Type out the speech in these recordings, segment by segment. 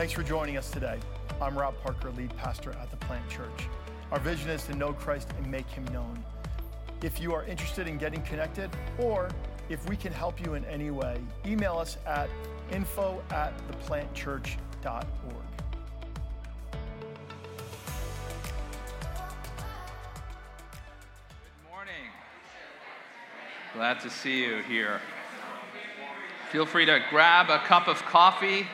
Thanks for joining us today. I'm Rob Parker, lead pastor at the Plant Church. Our vision is to know Christ and make him known. If you are interested in getting connected, or if we can help you in any way, email us at info at theplantchurch.org. Good morning. Glad to see you here. Feel free to grab a cup of coffee,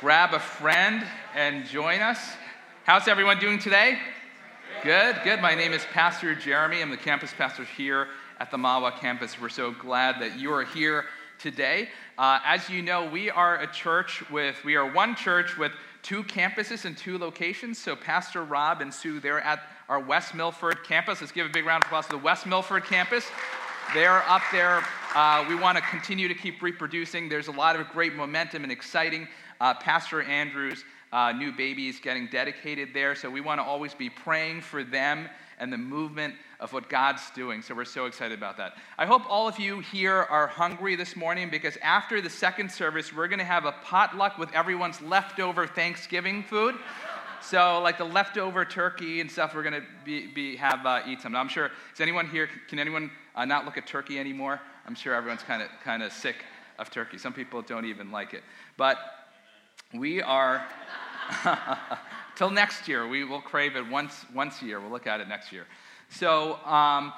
grab a friend, and join us. How's everyone doing today? Good, good. My name is Pastor Jeremy. I'm the campus pastor here at the Mahwah campus. We're so glad that you are here today. Uh, as you know, we are a church with, we are one church with two campuses and two locations. So Pastor Rob and Sue, they're at our West Milford campus. Let's give a big round of applause to the West Milford campus. They're up there. Uh, we want to continue to keep reproducing. There's a lot of great momentum and exciting. Uh, Pastor Andrews' uh, new baby is getting dedicated there, so we want to always be praying for them and the movement of what God's doing. So we're so excited about that. I hope all of you here are hungry this morning because after the second service, we're going to have a potluck with everyone's leftover Thanksgiving food. So, like the leftover turkey and stuff, we're to be, be, have uh, eat some. Now, I'm sure, is anyone here, can anyone uh, not look at turkey anymore? I'm sure everyone's kind of kind of sick of turkey. Some people don't even like it. But we are, till next year, we will crave it once, once a year. We'll look at it next year. So, um,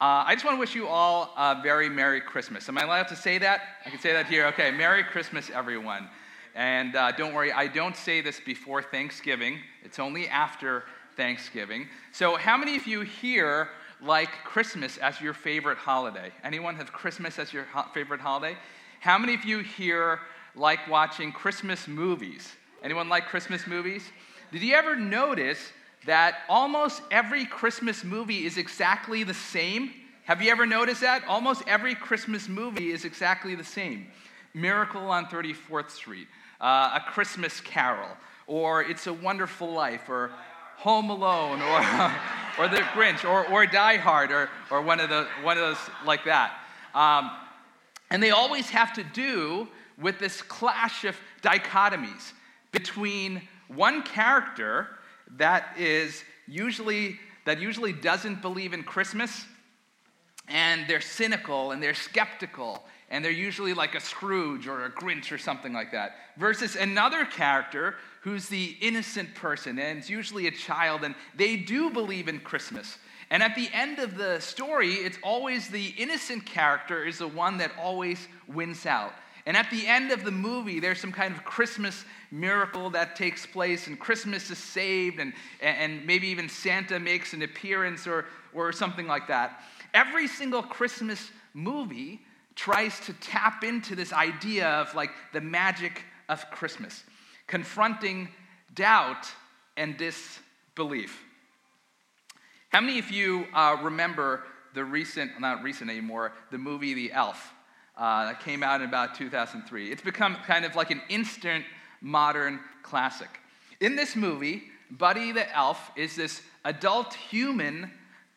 uh, I just want to wish you all a very Merry Christmas. Am I allowed to say that? I can say that here. Okay, Merry Christmas, everyone. And uh, don't worry, I don't say this before Thanksgiving, it's only after Thanksgiving. So, how many of you here like Christmas as your favorite holiday? Anyone have Christmas as your ho- favorite holiday? How many of you here like watching Christmas movies? Anyone like Christmas movies? Did you ever notice that almost every Christmas movie is exactly the same? Have you ever noticed that? Almost every Christmas movie is exactly the same. Miracle on 34th Street, uh, A Christmas Carol, or It's a Wonderful Life, or Home Alone, or, or The Grinch, or, or Die Hard, or, or one, of the, one of those like that. Um, and they always have to do with this clash of dichotomies between one character that is usually that usually doesn't believe in Christmas and they're cynical and they're skeptical and they're usually like a Scrooge or a Grinch or something like that versus another character who's the innocent person and it's usually a child and they do believe in Christmas. And at the end of the story, it's always the innocent character is the one that always wins out. And at the end of the movie, there's some kind of Christmas miracle that takes place, and Christmas is saved, and, and maybe even Santa makes an appearance or, or something like that. Every single Christmas movie tries to tap into this idea of like the magic of Christmas, confronting doubt and disbelief. How many of you uh, remember the recent, not recent anymore, the movie The Elf? Uh, that came out in about 2003. It's become kind of like an instant modern classic. In this movie, Buddy the elf is this adult human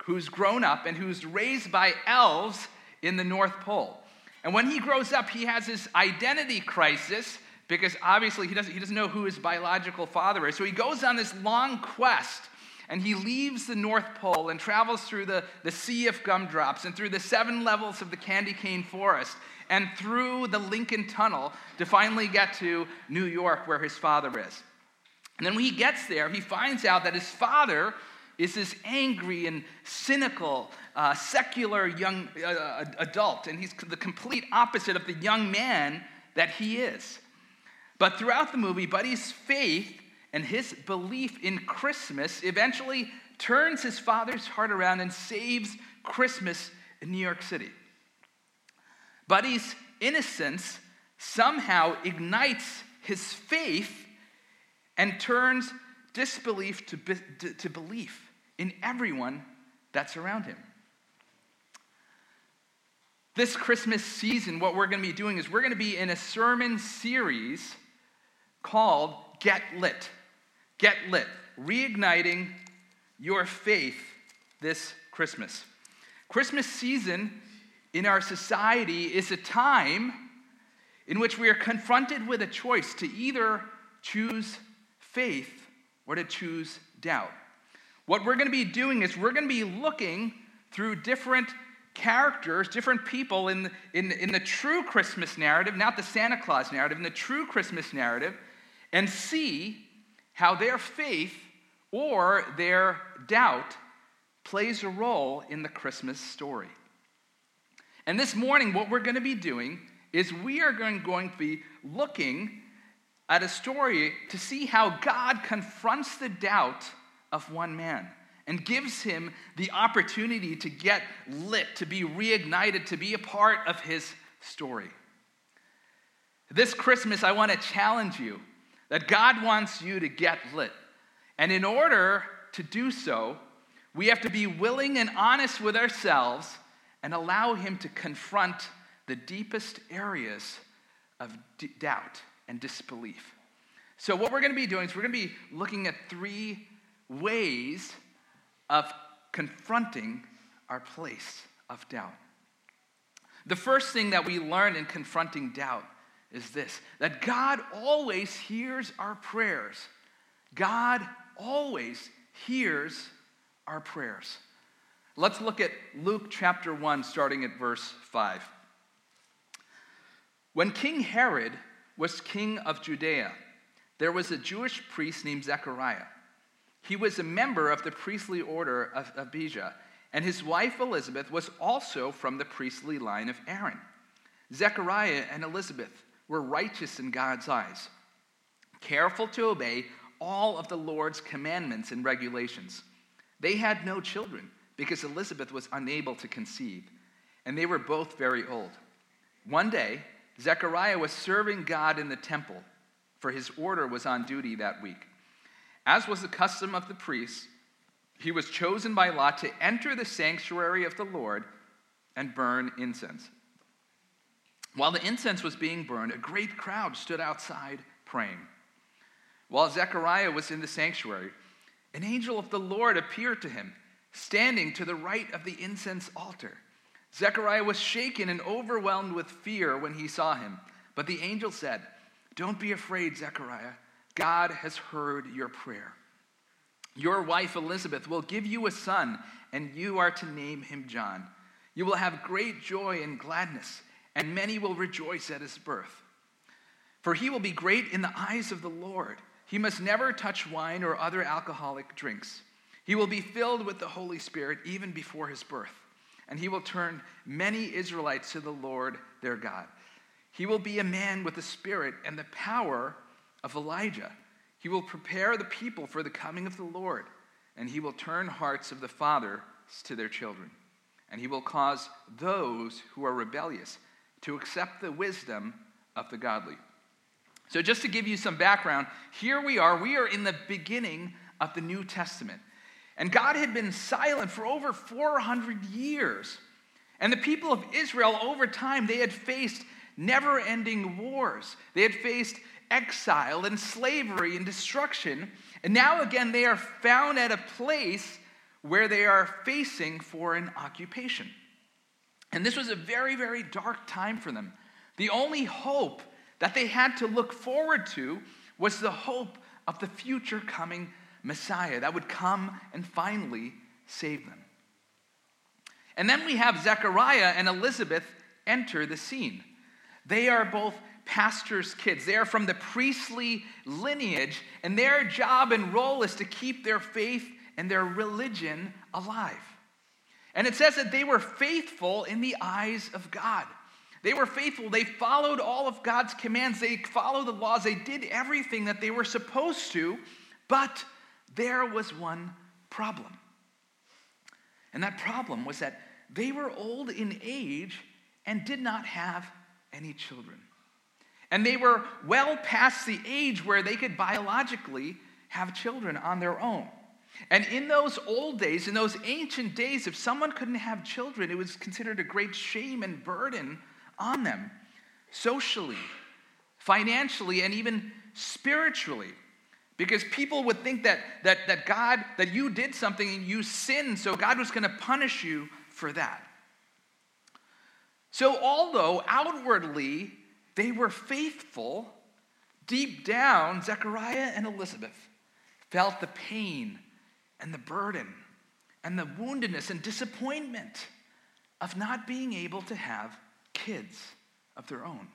who's grown up and who's raised by elves in the North Pole. And when he grows up, he has this identity crisis because obviously he doesn't, he doesn't know who his biological father is. So he goes on this long quest and he leaves the North Pole and travels through the, the Sea of Gumdrops and through the seven levels of the candy cane forest and through the Lincoln Tunnel to finally get to New York where his father is. And then when he gets there, he finds out that his father is this angry and cynical, uh, secular young uh, adult, and he's the complete opposite of the young man that he is. But throughout the movie, Buddy's faith and his belief in Christmas eventually turns his father's heart around and saves Christmas in New York City. Buddy's innocence somehow ignites his faith and turns disbelief to, to, to belief in everyone that's around him. This Christmas season, what we're going to be doing is we're going to be in a sermon series called Get Lit. Get Lit, reigniting your faith this Christmas. Christmas season in our society is a time in which we are confronted with a choice to either choose faith or to choose doubt. What we're going to be doing is we're going to be looking through different characters, different people in, in, in the true Christmas narrative, not the Santa Claus narrative, in the true Christmas narrative, and see how their faith or their doubt plays a role in the Christmas story. And this morning, what we're going to be doing is we are going, going to be looking at a story to see how God confronts the doubt of one man and gives him the opportunity to get lit, to be reignited, to be a part of his story. This Christmas, I want to challenge you that God wants you to get lit. And in order to do so, we have to be willing and honest with ourselves and allow Him to confront the deepest areas of d- doubt and disbelief. So, what we're going to be doing is we're going to be looking at three ways of confronting our place of doubt. The first thing that we learn in confronting doubt is this that God always hears our prayers. God always hears our prayers. Let's look at Luke chapter 1, starting at verse 5. When King Herod was king of Judea, there was a Jewish priest named Zechariah. He was a member of the priestly order of Abijah, and his wife Elizabeth was also from the priestly line of Aaron. Zechariah and Elizabeth were righteous in God's eyes, careful to obey all of the Lord's commandments and regulations. They had no children because Elizabeth was unable to conceive, and they were both very old. One day, Zechariah was serving God in the temple, for his order was on duty that week. As was the custom of the priests, he was chosen by lot to enter the sanctuary of the Lord and burn incense. While the incense was being burned, a great crowd stood outside praying. While Zechariah was in the sanctuary, an angel of the Lord appeared to him, standing to the right of the incense altar. Zechariah was shaken and overwhelmed with fear when he saw him. But the angel said, Don't be afraid, Zechariah. God has heard your prayer. Your wife Elizabeth will give you a son, and you are to name him John. You will have great joy and gladness and many will rejoice at his birth. For he will be great in the eyes of the Lord. He must never touch wine or other alcoholic drinks. He will be filled with the Holy Spirit even before his birth, and he will turn many Israelites to the Lord their God. He will be a man with the spirit and the power of Elijah. He will prepare the people for the coming of the Lord, and he will turn hearts of the fathers to their children, and he will cause those who are rebellious to accept the wisdom of the godly. So, just to give you some background, here we are. We are in the beginning of the New Testament. And God had been silent for over 400 years. And the people of Israel, over time, they had faced never ending wars. They had faced exile and slavery and destruction. And now, again, they are found at a place where they are facing foreign occupation. And this was a very, very dark time for them. The only hope that they had to look forward to was the hope of the future coming Messiah that would come and finally save them. And then we have Zechariah and Elizabeth enter the scene. They are both pastors' kids. They are from the priestly lineage, and their job and role is to keep their faith and their religion alive. And it says that they were faithful in the eyes of God. They were faithful. They followed all of God's commands. They followed the laws. They did everything that they were supposed to. But there was one problem. And that problem was that they were old in age and did not have any children. And they were well past the age where they could biologically have children on their own. And in those old days, in those ancient days, if someone couldn't have children, it was considered a great shame and burden on them, socially, financially, and even spiritually. Because people would think that, that, that God, that you did something and you sinned, so God was going to punish you for that. So, although outwardly they were faithful, Deep down, Zechariah and Elizabeth felt the pain and the burden and the woundedness and disappointment of not being able to have kids of their own.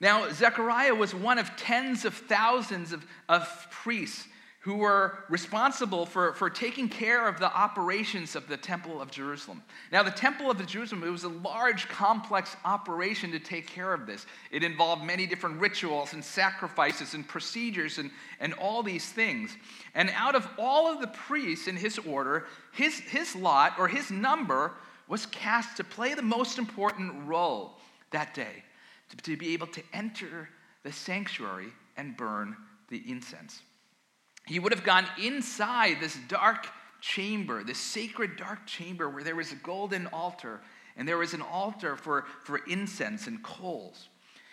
Now, Zechariah was one of tens of thousands of, of priests who were responsible for, for taking care of the operations of the Temple of Jerusalem. Now, the Temple of Jerusalem, it was a large, complex operation to take care of this. It involved many different rituals and sacrifices and procedures and, and all these things. And out of all of the priests in his order, his, his lot or his number was cast to play the most important role that day, to, to be able to enter the sanctuary and burn the incense he would have gone inside this dark chamber, this sacred dark chamber where there was a golden altar and there was an altar for, for incense and coals.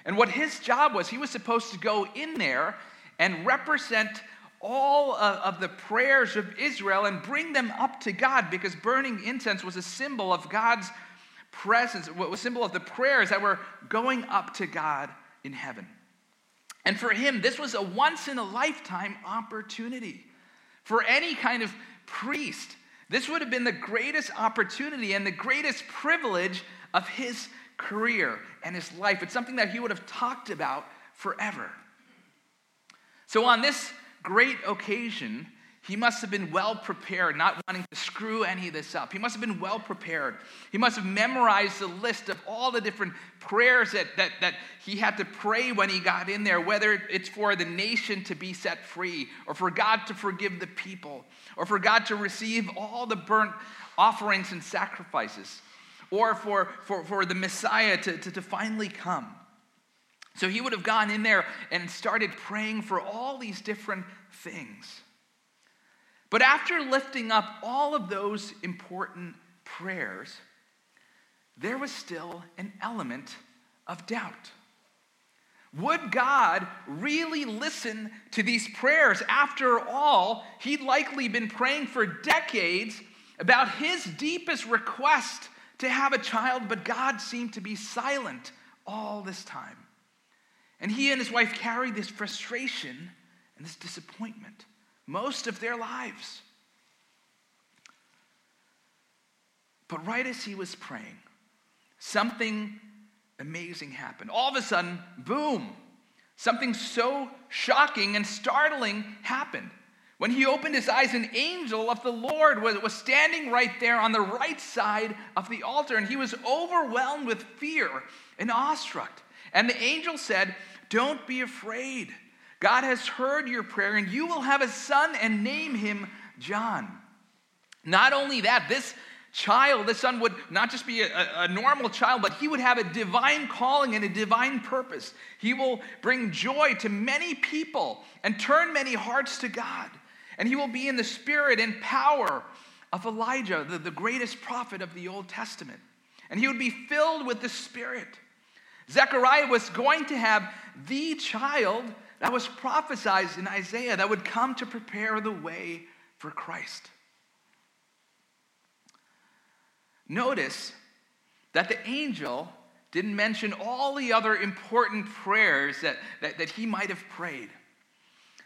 And what his job was, he was supposed to go in there and represent all of, the prayers of Israel and bring them up to God because burning incense was a symbol of God's presence, was a symbol of the prayers that were going up to God in heaven. And for him, this was a once in a lifetime opportunity. For any kind of priest, this would have been the greatest opportunity and the greatest privilege of his career and his life. It's something that he would have talked about forever. So, on this great occasion, he must have been well prepared, not wanting to screw any of this up. He must have been well prepared. He must have memorized the list of all the different prayers that, that, that he had to pray when he got in there, whether it's for the nation to be set free, or for God to forgive the people, or for God to receive all the burnt offerings and sacrifices, or for, for, for the Messiah to, to, to finally come. So he would have gone in there and started praying for all these different things. But after lifting up all of those important prayers, there was still an element of doubt. Would God really listen to these prayers? After all, he'd likely been praying for decades about his deepest request to have a child, but God seemed to be silent all this time. And he and his wife carried this frustration and this disappointment most of their lives. But right as he was praying, something amazing happened. All of a sudden, boom, something so shocking and startling happened. When he opened his eyes, an angel of the Lord was, standing right there on the right side of the altar, and he was overwhelmed with fear and awestruck. And the angel said, Don't be afraid. God has heard your prayer, and you will have a son and name him John. Not only that, this child, this son would not just be a, a, normal child, but he would have a divine calling and a divine purpose. He will bring joy to many people and turn many hearts to God. And he will be in the spirit and power of Elijah, the, the greatest prophet of the Old Testament. And he would be filled with the Spirit. Zechariah was going to have the child that was prophesied in Isaiah that would come to prepare the way for Christ. Notice that the angel didn't mention all the other important prayers that, that, that he might have prayed,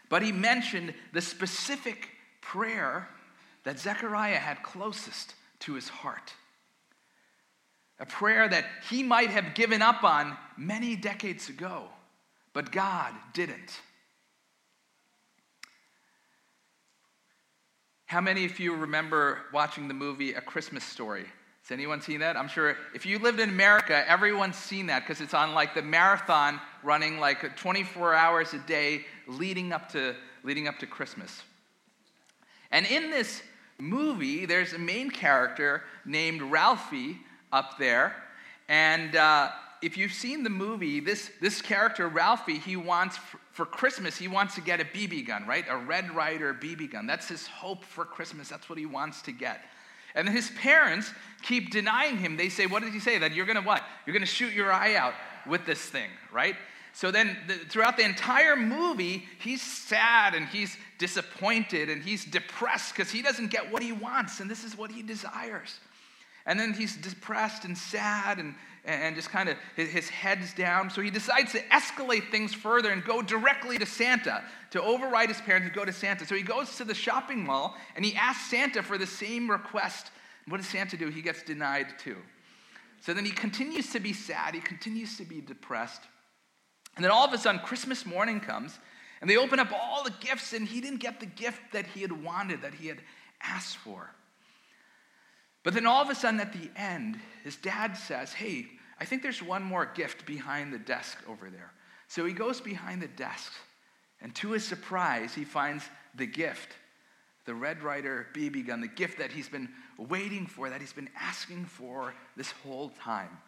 but he mentioned the specific prayer that Zechariah had closest to his heart. A prayer that he might have given up on many decades ago but God didn't. How many of you remember watching the movie A Christmas Story? Has anyone seen that? I'm sure if you lived in America, everyone's seen that because it's on like the marathon running like 24 hours a day leading up to leading up to Christmas. And in this movie, there's a main character named Ralphie up there, and uh, if you've seen the movie, this, this character, Ralphie, he wants, for, Christmas, he wants to get a BB gun, right? A Red Ryder BB gun. That's his hope for Christmas. That's what he wants to get. And his parents keep denying him. They say, What did he say? That you're going to what? You're going to shoot your eye out with this thing, right? So then, the, throughout the entire movie, he's sad and he's disappointed and he's depressed because he doesn't get what he wants, and this is what he desires. And then he's depressed and sad and, and just kind of his head's down. So he decides to escalate things further and go directly to Santa, to override his parents and go to Santa. So he goes to the shopping mall and he asks Santa for the same request. What does Santa do? He gets denied too. So then he continues to be sad, he continues to be depressed. And then all of a sudden, Christmas morning comes, and they open up all the gifts, and he didn't get the gift that he had wanted, that he had asked for. But then all of a sudden, at the end, his dad says, Hey, I think there's one more gift behind the desk over there. So he goes behind the desk, and to his surprise, he finds the gift the Red Ryder BB gun, the gift that he's been waiting for, that he's been asking for this whole time.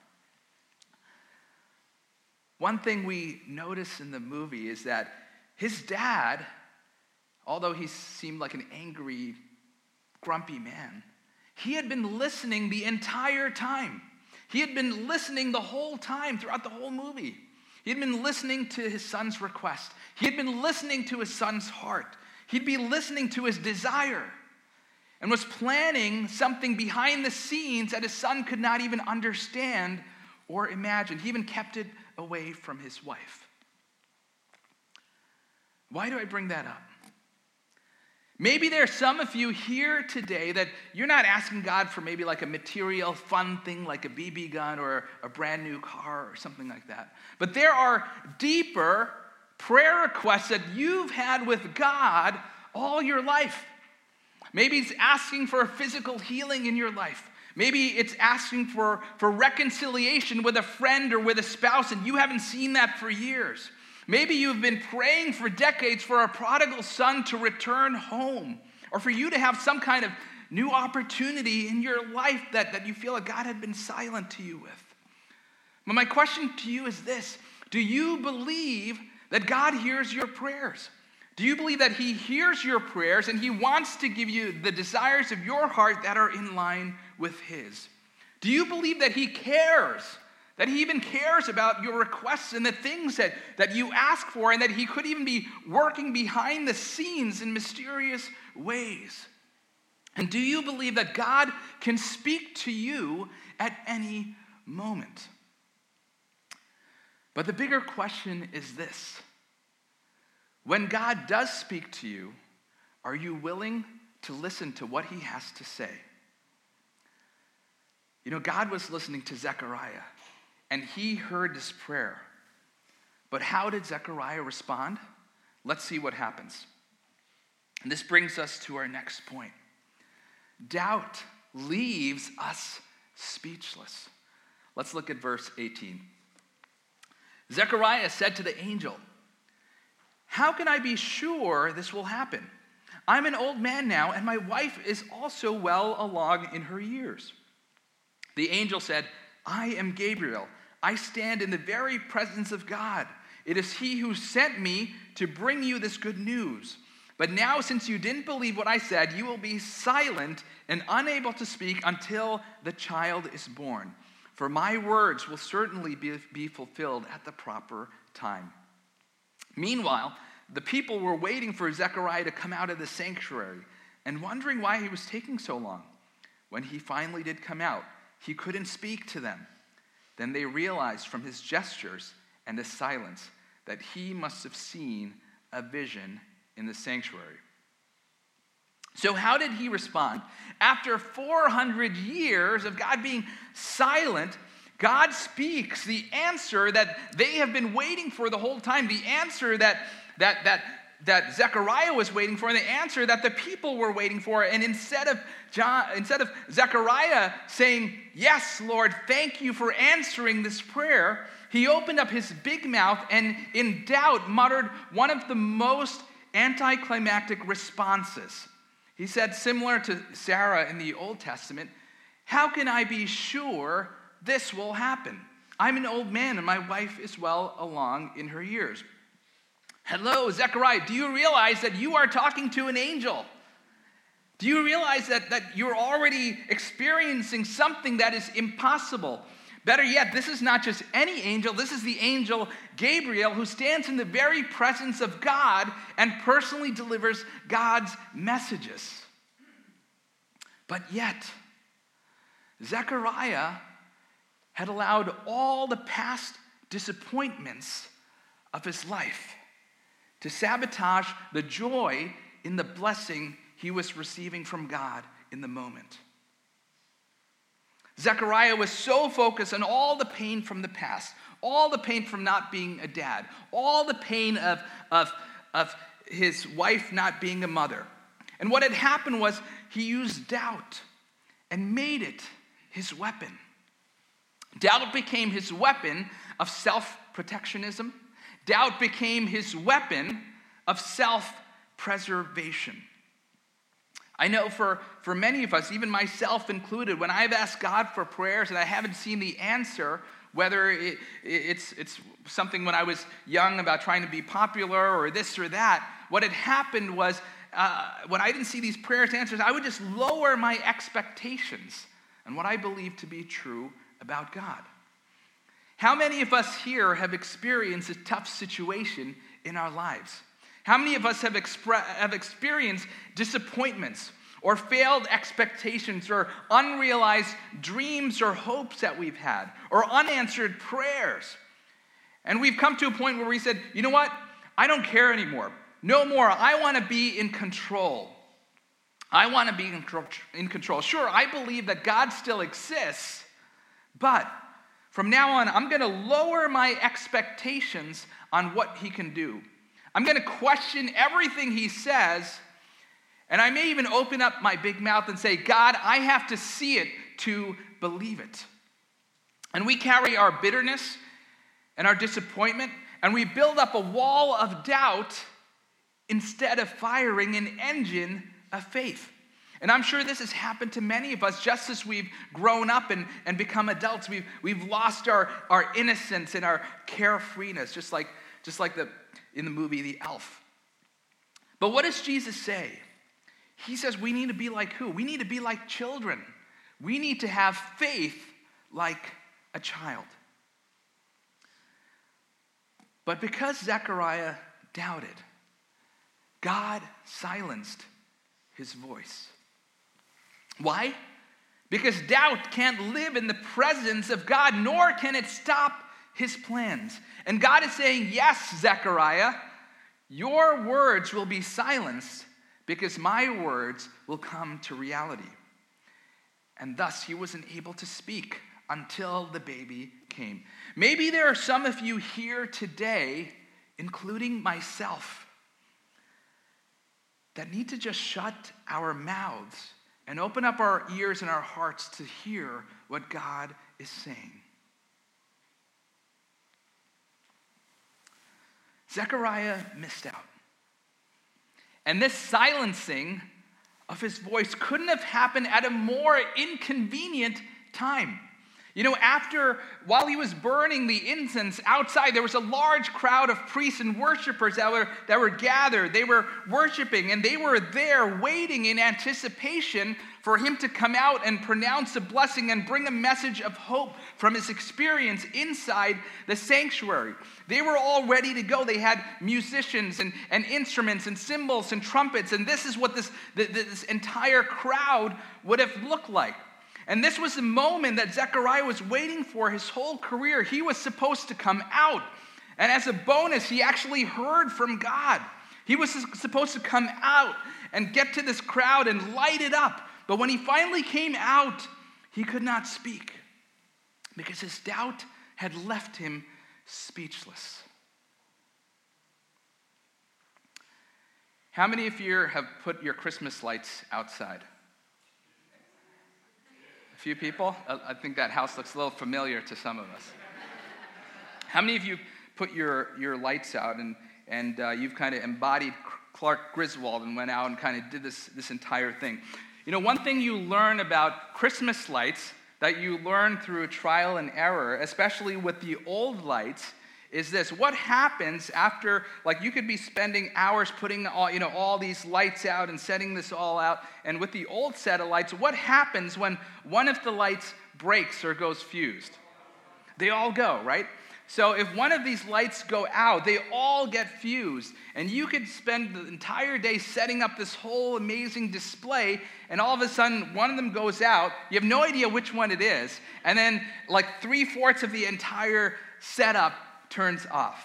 One thing we notice in the movie is that his dad, although he seemed like an angry, grumpy man, he had been listening the entire time. He had been listening the whole time throughout the whole movie. He had been listening to his son's request. He had been listening to his son's heart. He'd be listening to his desire and was planning something behind the scenes that his son could not even understand or imagine. He even kept it away from his wife. Why do I bring that up? Maybe there are some of you here today that you're not asking God for maybe like a material fun thing like a BB gun or a brand new car or something like that. But there are deeper prayer requests that you've had with God all your life. Maybe it's asking for a physical healing in your life. Maybe it's asking for, for reconciliation with a friend or with a spouse, and you haven't seen that for years. Maybe you've been praying for decades for a prodigal son to return home, or for you to have some kind of new opportunity in your life that, that you feel God had been silent to you with. But my question to you is this Do you believe that God hears your prayers? Do you believe that He hears your prayers and He wants to give you the desires of your heart that are in line with His? Do you believe that He cares that he even cares about your requests and the things that, that you ask for, and that he could even be working behind the scenes in mysterious ways. And do you believe that God can speak to you at any moment? But the bigger question is this when God does speak to you, are you willing to listen to what he has to say? You know, God was listening to Zechariah and he heard this prayer. But how did Zechariah respond? Let's see what happens. And this brings us to our next point. Doubt leaves us speechless. Let's look at verse 18. Zechariah said to the angel, How can I be sure this will happen? I'm an old man now, and my wife is also well along in her years. The angel said, I am Gabriel I stand in the very presence of God. It is He who sent me to bring you this good news. But now, since you didn't believe what I said, you will be silent and unable to speak until the child is born. For my words will certainly be, be fulfilled at the proper time. Meanwhile, the people were waiting for Zechariah to come out of the sanctuary and wondering why he was taking so long. When he finally did come out, he couldn't speak to them. Then they realized from his gestures and his silence that he must have seen a vision in the sanctuary. So, how did he respond? After 400 years of God being silent, God speaks the answer that they have been waiting for the whole time, the answer that, that, that that Zechariah was waiting for and the answer that the people were waiting for. And instead of, John, instead of Zechariah saying, Yes, Lord, thank you for answering this prayer, he opened up his big mouth and, in doubt, muttered one of the most anticlimactic responses. He said, similar to Sarah in the Old Testament, How can I be sure this will happen? I'm an old man and my wife is well along in her years. Hello, Zechariah, do you realize that you are talking to an angel? Do you realize that, that you're already experiencing something that is impossible? Better yet, this is not just any angel, this is the angel Gabriel who stands in the very presence of God and personally delivers God's messages. But yet, Zechariah had allowed all the past disappointments of his life to sabotage the joy in the blessing he was receiving from God in the moment. Zechariah was so focused on all the pain from the past, all the pain from not being a dad, all the pain of, of, of his wife not being a mother. And what had happened was he used doubt and made it his weapon. Doubt became his weapon of self protectionism, doubt became his weapon of self preservation. I know for, for many of us, even myself included, when I've asked God for prayers and I haven't seen the answer, whether it, it's, it's something when I was young about trying to be popular or this or that, what had happened was uh, when I didn't see these prayers answered, I would just lower my expectations and what I believed to be true about God. How many of us here have experienced a tough situation in our lives? How many of us have, expre- have experienced disappointments or failed expectations or unrealized dreams or hopes that we've had or unanswered prayers? And we've come to a point where we said, you know what? I don't care anymore. No more. I want to be in control. I want to be in control. Sure, I believe that God still exists, but from now on, I'm going to lower my expectations on what He can do. I'm going to question everything he says, and I may even open up my big mouth and say, God, I have to see it to believe it. And we carry our bitterness and our disappointment, and we build up a wall of doubt instead of firing an engine of faith. And I'm sure this has happened to many of us just as we've grown up and, and become adults. We've, we've lost our, our innocence and our carefreeness, just like, just like the, in the movie The Elf. But what does Jesus say? He says we need to be like who? We need to be like children. We need to have faith like a child. But because Zechariah doubted, God silenced his voice. Why? Because doubt can't live in the presence of God, nor can it stop his plans. And God is saying, Yes, Zechariah, your words will be silenced because my words will come to reality. And thus he wasn't able to speak until the baby came. Maybe there are some of you here today, including myself, that need to just shut our mouths and open up our ears and our hearts to hear what God is saying. Zechariah missed out. And this silencing of his voice couldn't have happened at a more inconvenient time. You know, after, while he was burning the incense outside, there was a large crowd of priests and worshipers that were, that were gathered. They were worshiping, and they were there waiting in anticipation for him to come out and pronounce a blessing and bring a message of hope from his experience inside the sanctuary. They were all ready to go. They had musicians and, and instruments and cymbals and trumpets, and this is what this, this entire crowd would have looked like. And this was the moment that Zechariah was waiting for his whole career. He was supposed to come out. And as a bonus, he actually heard from God. He was supposed to come out and get to this crowd and light it up. But when he finally came out, he could not speak because his doubt had left him speechless. How many of you have put your Christmas lights outside? Few people? I think that house looks a little familiar to some of us. How many of you put your, your lights out and, and uh, you've kind of embodied Clark Griswold and went out and kind of did this, this entire thing? You know, one thing you learn about Christmas lights that you learn through trial and error, especially with the old lights, is this what happens after like you could be spending hours putting all you know all these lights out and setting this all out and with the old set of lights what happens when one of the lights breaks or goes fused they all go right So if one of these lights go out, they all get fused. And you could spend the entire day setting up this whole amazing display, and all of a sudden one of them goes out. You have no idea which one it is. And then, like three fourths of the entire setup turns off.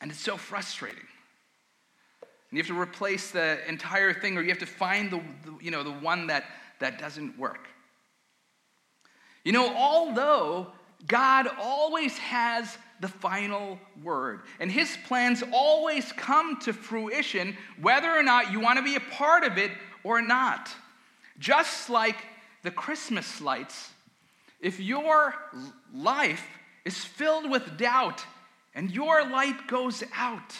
And it's so frustrating. And you have to replace the entire thing, or you have to find the, the you know, the one that, that doesn't work. You know, although God always has the final word, and his plans always come to fruition, whether or not you want to be a part of it or not. Just like the Christmas lights, if your life is filled with doubt and your light goes out,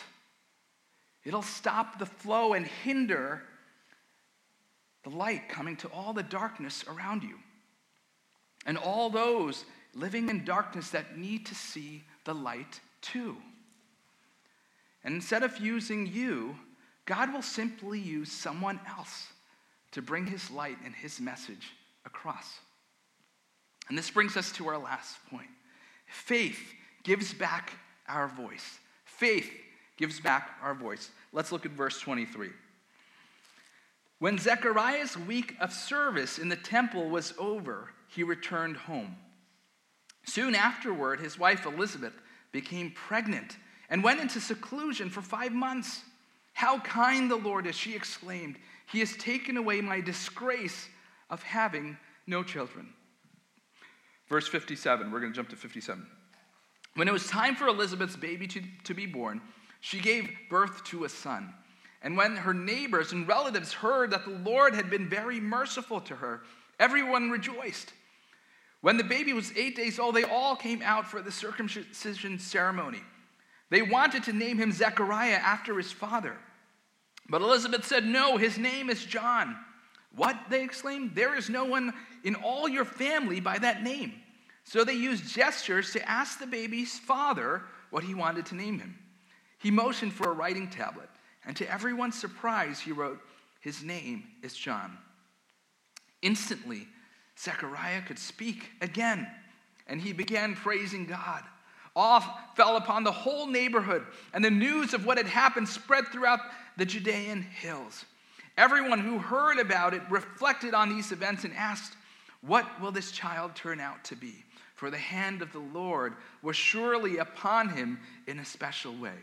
it'll stop the flow and hinder the light coming to all the darkness around you. And all those living in darkness that need to see the light too. And instead of using you, God will simply use someone else to bring his light and his message across. And this brings us to our last point. Faith gives back our voice. Faith gives back our voice. Let's look at verse 23. When Zechariah's week of service in the temple was over, he returned home. Soon afterward, his wife Elizabeth became pregnant and went into seclusion for five months. How kind the Lord is, she exclaimed. He has taken away my disgrace of having no children. Verse 57, we're going to jump to 57. When it was time for Elizabeth's baby to, to be born, she gave birth to a son. And when her neighbors and relatives heard that the Lord had been very merciful to her, everyone rejoiced. When the baby was eight days old, they all came out for the circumcision ceremony. They wanted to name him Zechariah after his father. But Elizabeth said, No, his name is John. What? They exclaimed. There is no one in all your family by that name. So they used gestures to ask the baby's father what he wanted to name him. He motioned for a writing tablet, and to everyone's surprise, he wrote, His name is John. Instantly, Zechariah could speak again, and he began praising God. Awe fell upon the whole neighborhood, and the news of what had happened spread throughout the Judean hills. Everyone who heard about it reflected on these events and asked, What will this child turn out to be? For the hand of the Lord was surely upon him in a special way.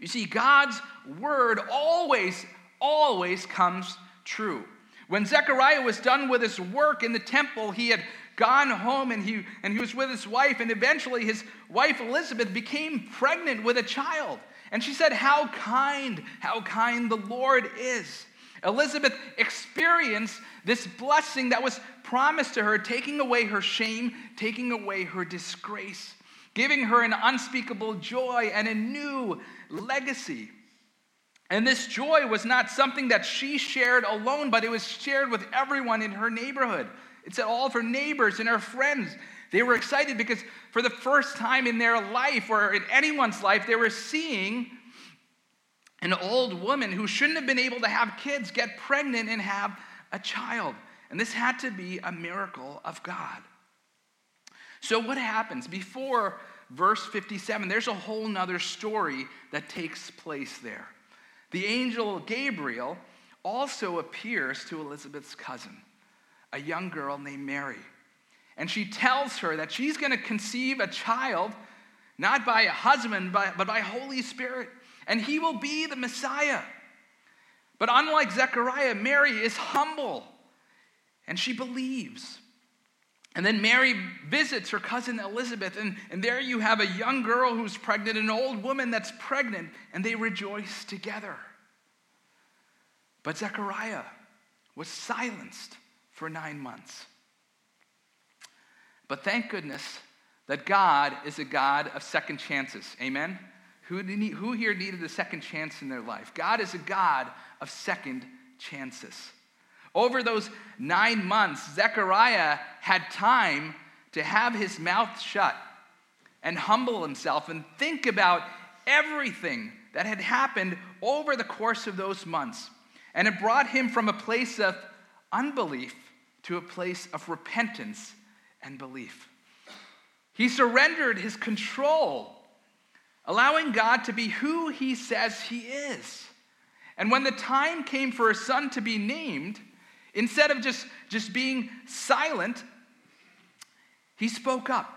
You see, God's word always, always comes true. When Zechariah was done with his work in the temple, he had gone home and he, and he was with his wife, and eventually his wife Elizabeth became pregnant with a child. And she said, How kind, how kind the Lord is. Elizabeth experienced this blessing that was promised to her, taking away her shame, taking away her disgrace, giving her an unspeakable joy and a new legacy. And this joy was not something that she shared alone, but it was shared with everyone in her neighborhood. It's all of her neighbors and her friends. They were excited because for the first time in their life or in anyone's life, they were seeing an old woman who shouldn't have been able to have kids get pregnant and have a child. And this had to be a miracle of God. So, what happens? Before verse 57, there's a whole nother story that takes place there. The angel Gabriel also appears to Elizabeth's cousin, a young girl named Mary. And she tells her that she's going to conceive a child, not by a husband, but by Holy Spirit, and he will be the Messiah. But unlike Zechariah, Mary is humble and she believes. And then Mary visits her cousin Elizabeth, and, and there you have a young girl who's pregnant, an old woman that's pregnant, and they rejoice together. But Zechariah was silenced for nine months. But thank goodness that God is a God of second chances. Amen? Who, need, who here needed a second chance in their life? God is a God of second chances. Over those nine months, Zechariah had time to have his mouth shut and humble himself and think about everything that had happened over the course of those months. And it brought him from a place of unbelief to a place of repentance and belief. He surrendered his control, allowing God to be who he says he is. And when the time came for his son to be named, instead of just, just being silent, he spoke up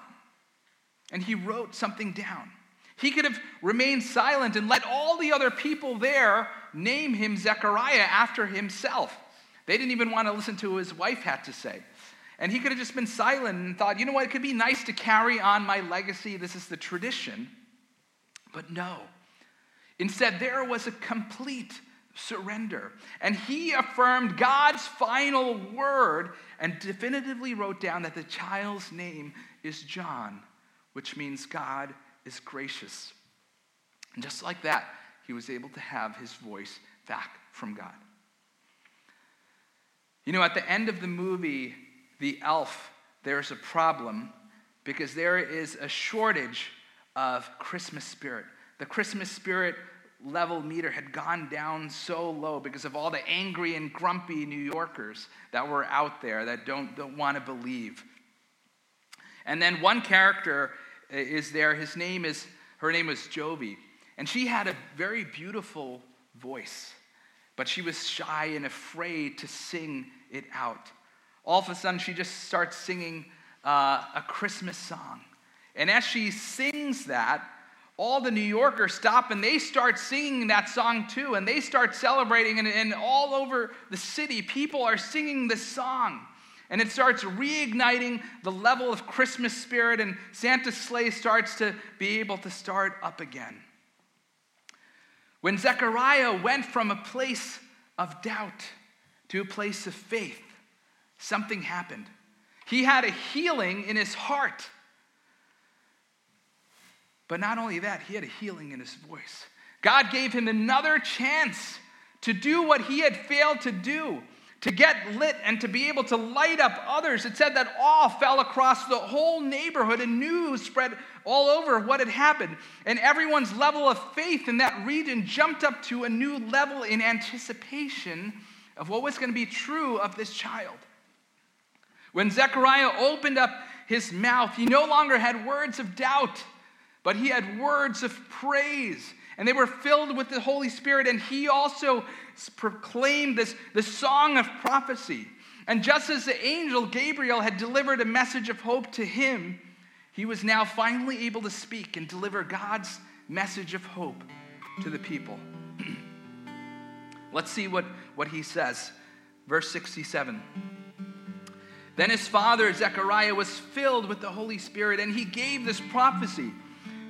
and he wrote something down. He could have remained silent and let all the other people there name him Zechariah after himself. They didn't even want to listen to what his wife had to say. And he could have just been silent and thought, you know what, it could be nice to carry on my legacy. This is the tradition. But no. Instead, there was a complete surrender. And he affirmed God's final word and definitively wrote down that the child's name is John, which means God is gracious. And just like that, he was able to have his voice back from God. You know, at the end of the movie, The Elf, there's a problem because there is a shortage of Christmas spirit. The Christmas spirit level meter had gone down so low because of all the angry and grumpy New Yorkers that were out there that don't, don't want to believe. And then one character is there. His name is, her name was Jovie. And she had a very beautiful voice, but she was shy and afraid to sing it out. All of a sudden, she just starts singing uh, a Christmas song. And as she sings that, all the New Yorkers stop and they start singing that song too, and they start celebrating, and, and all over the city, people are singing this song. And it starts reigniting the level of Christmas spirit, and Santa's sleigh starts to be able to start up again. When Zechariah went from a place of doubt to a place of faith, something happened. He had a healing in his heart. But not only that, he had a healing in his voice. God gave him another chance to do what he had failed to do to get lit and to be able to light up others. It said that awe fell across the whole neighborhood and news spread all over what had happened. And everyone's level of faith in that region jumped up to a new level in anticipation of what was going to be true of this child. When Zechariah opened up his mouth, he no longer had words of doubt, but he had words of praise and they were filled with the Holy Spirit, and he also proclaimed this, this song of prophecy. And just as the angel Gabriel had delivered a message of hope to him, he was now finally able to speak and deliver God's message of hope to the people. Let's see what, what he says. Verse 67. Then his father, Zechariah, was filled with the Holy Spirit, and he gave this prophecy.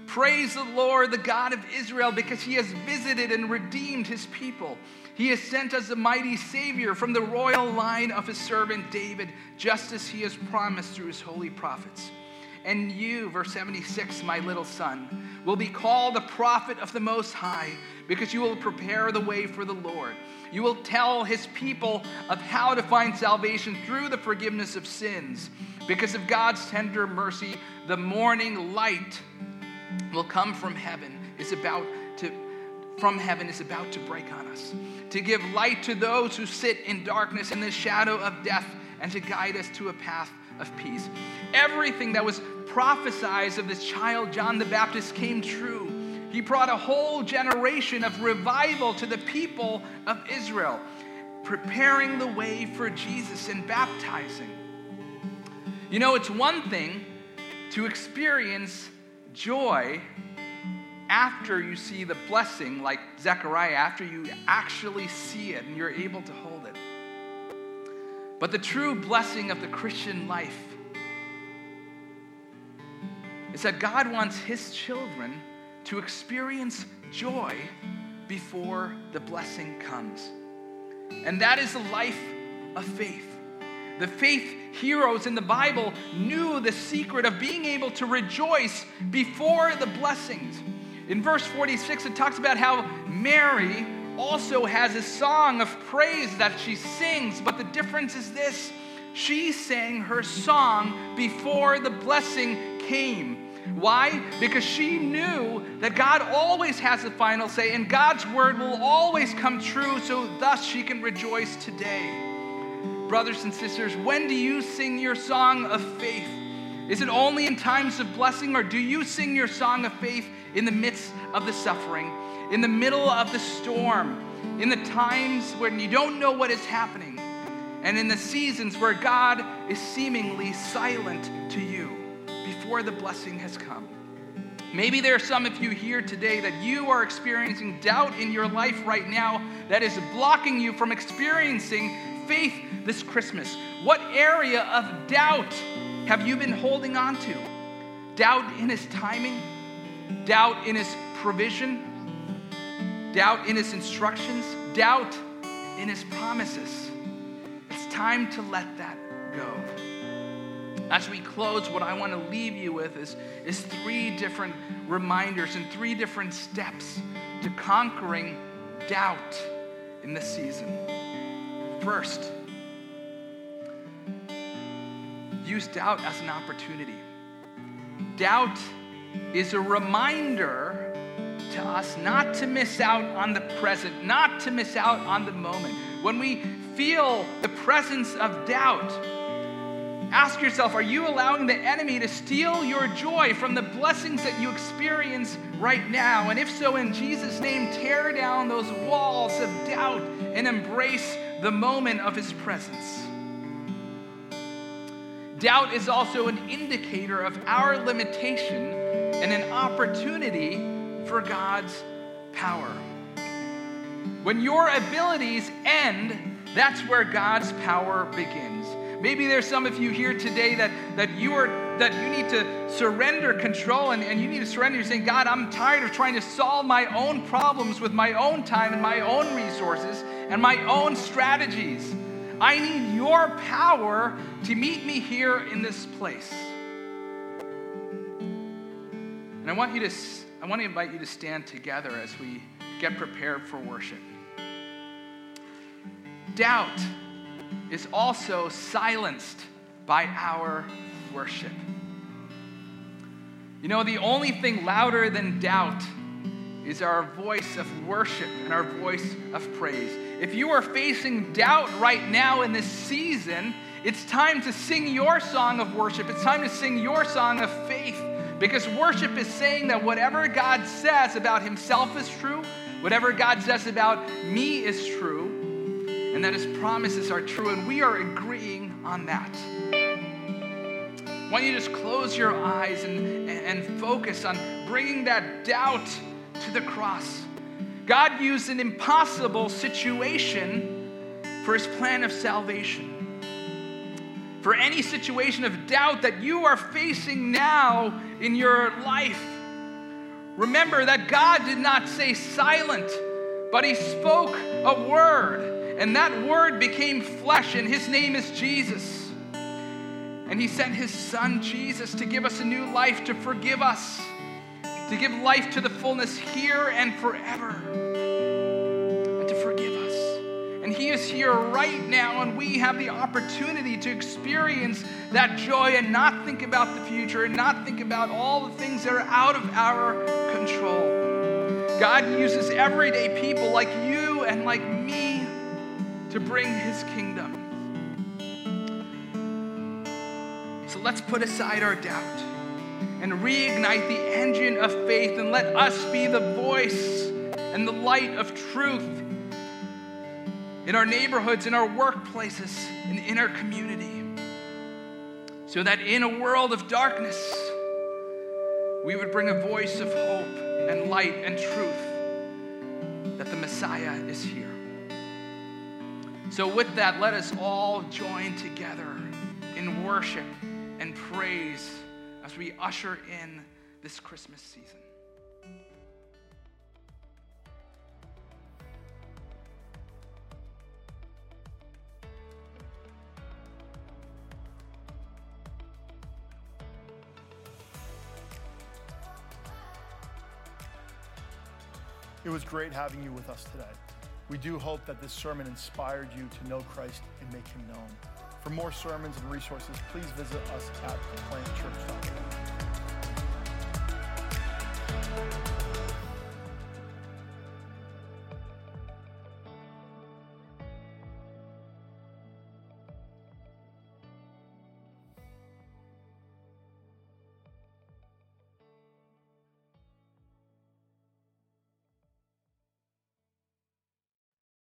Praise the Lord, the God of Israel, because he has visited and redeemed his people. He has sent us a mighty Savior from the royal line of his servant David, just as he has promised through his holy prophets. And you, verse 76, my little son, will be called the prophet of the Most High, because you will prepare the way for the Lord. You will tell his people of how to find salvation through the forgiveness of sins. Because of God's tender mercy, the morning light will come from heaven is about to from heaven is about to break on us. To give light to those who sit in darkness and the shadow of death and to guide us to a path of peace. Everything that was prophesied of this child john the baptist came true. He brought a whole generation of revival to the people of israel preparing the way for jesus and baptizing. You know it's one thing to experience joy after you see the blessing, like Zechariah, after you actually see it and you're able to hold it. But the true blessing of the Christian life is that God wants his children to experience joy before the blessing comes. And that is the life of faith. The faith heroes in the Bible knew the secret of being able to rejoice before the blessings. In verse 46, it talks about how Mary also has a song of praise that she sings, but the difference is this she sang her song before the blessing came. Why? Because she knew that God always has the final say and God's word will always come true, so thus she can rejoice today brothers and sisters, when do you sing your song of faith? Is it only in times of blessing, or do you sing your song of faith in the midst of the suffering, in the middle of the storm, in the times when you don't know what is happening, and in the seasons where God is seemingly silent to you before the blessing has come? Maybe there are some of you here today that you are experiencing doubt in your life right now that is blocking you from experiencing faith this Christmas. What area of doubt have you been holding on to? Doubt in His timing, doubt in His provision, doubt in His instructions, doubt in His promises. It's time to let that go. As we close, what I want to leave you with is, is three different reminders and three different steps to conquering doubt in this season. First, use doubt as an opportunity. Doubt is a reminder to us not to miss out on the present, not to miss out on the moment. When we feel the presence of doubt, Ask yourself are you allowing the enemy to steal your joy from the blessings that you experience right now? And if so, in Jesus' name, tear down those walls doubt and embrace the moment of his presence. Doubt is also an indicator of our limitation and an opportunity for God's power. When your abilities end, that's where God's power begins. Maybe there's some of you here today that, that you are that you need to surrender control and, and you need to surrender. You're saying, God, I'm tired of trying to solve my own problems with my own time and my own resources and my own strategies. I need your power to meet me here in this place. And I want you to I want to invite you to stand together as we get prepared for worship. Doubt is also silenced by our worship. You know, the only thing louder than doubt is our voice of worship and our voice of praise. If you are facing doubt right now in this season, it's time to sing your song of worship. It's time to sing your song of faith because worship is saying that whatever God says about himself is true, whatever God says about me is true, and that his promises are true, and we are agreeing on that. Why don't you just close your eyes and, and focus on bringing that doubt to the cross? God used an impossible situation for his plan of salvation. For any situation of doubt that you are facing now in your life, remember that God did not say silent, but he spoke a word. And that word became flesh, and his name is Jesus. And he sent his son Jesus to give us a new life, to forgive us, to give life to the fullness here and forever, and to forgive us. And he is here right now, and we have the opportunity to experience that joy and not think about the future and not think about all the things that are out of our control. God uses everyday people like you and like me to bring his kingdom. So let's put aside our doubt and reignite the engine of faith and let us be the voice and the light of truth in our neighborhoods, in our workplaces, and in our community. So that in a world of darkness, we would bring a voice of hope and light and truth that the Messiah is here. So, with that, let us all join together in worship and praise as we usher in this Christmas season. It was great having you with us today. We do hope that this sermon inspired you to know Christ and make him known. For more sermons and resources, please visit us at plantchurch.com.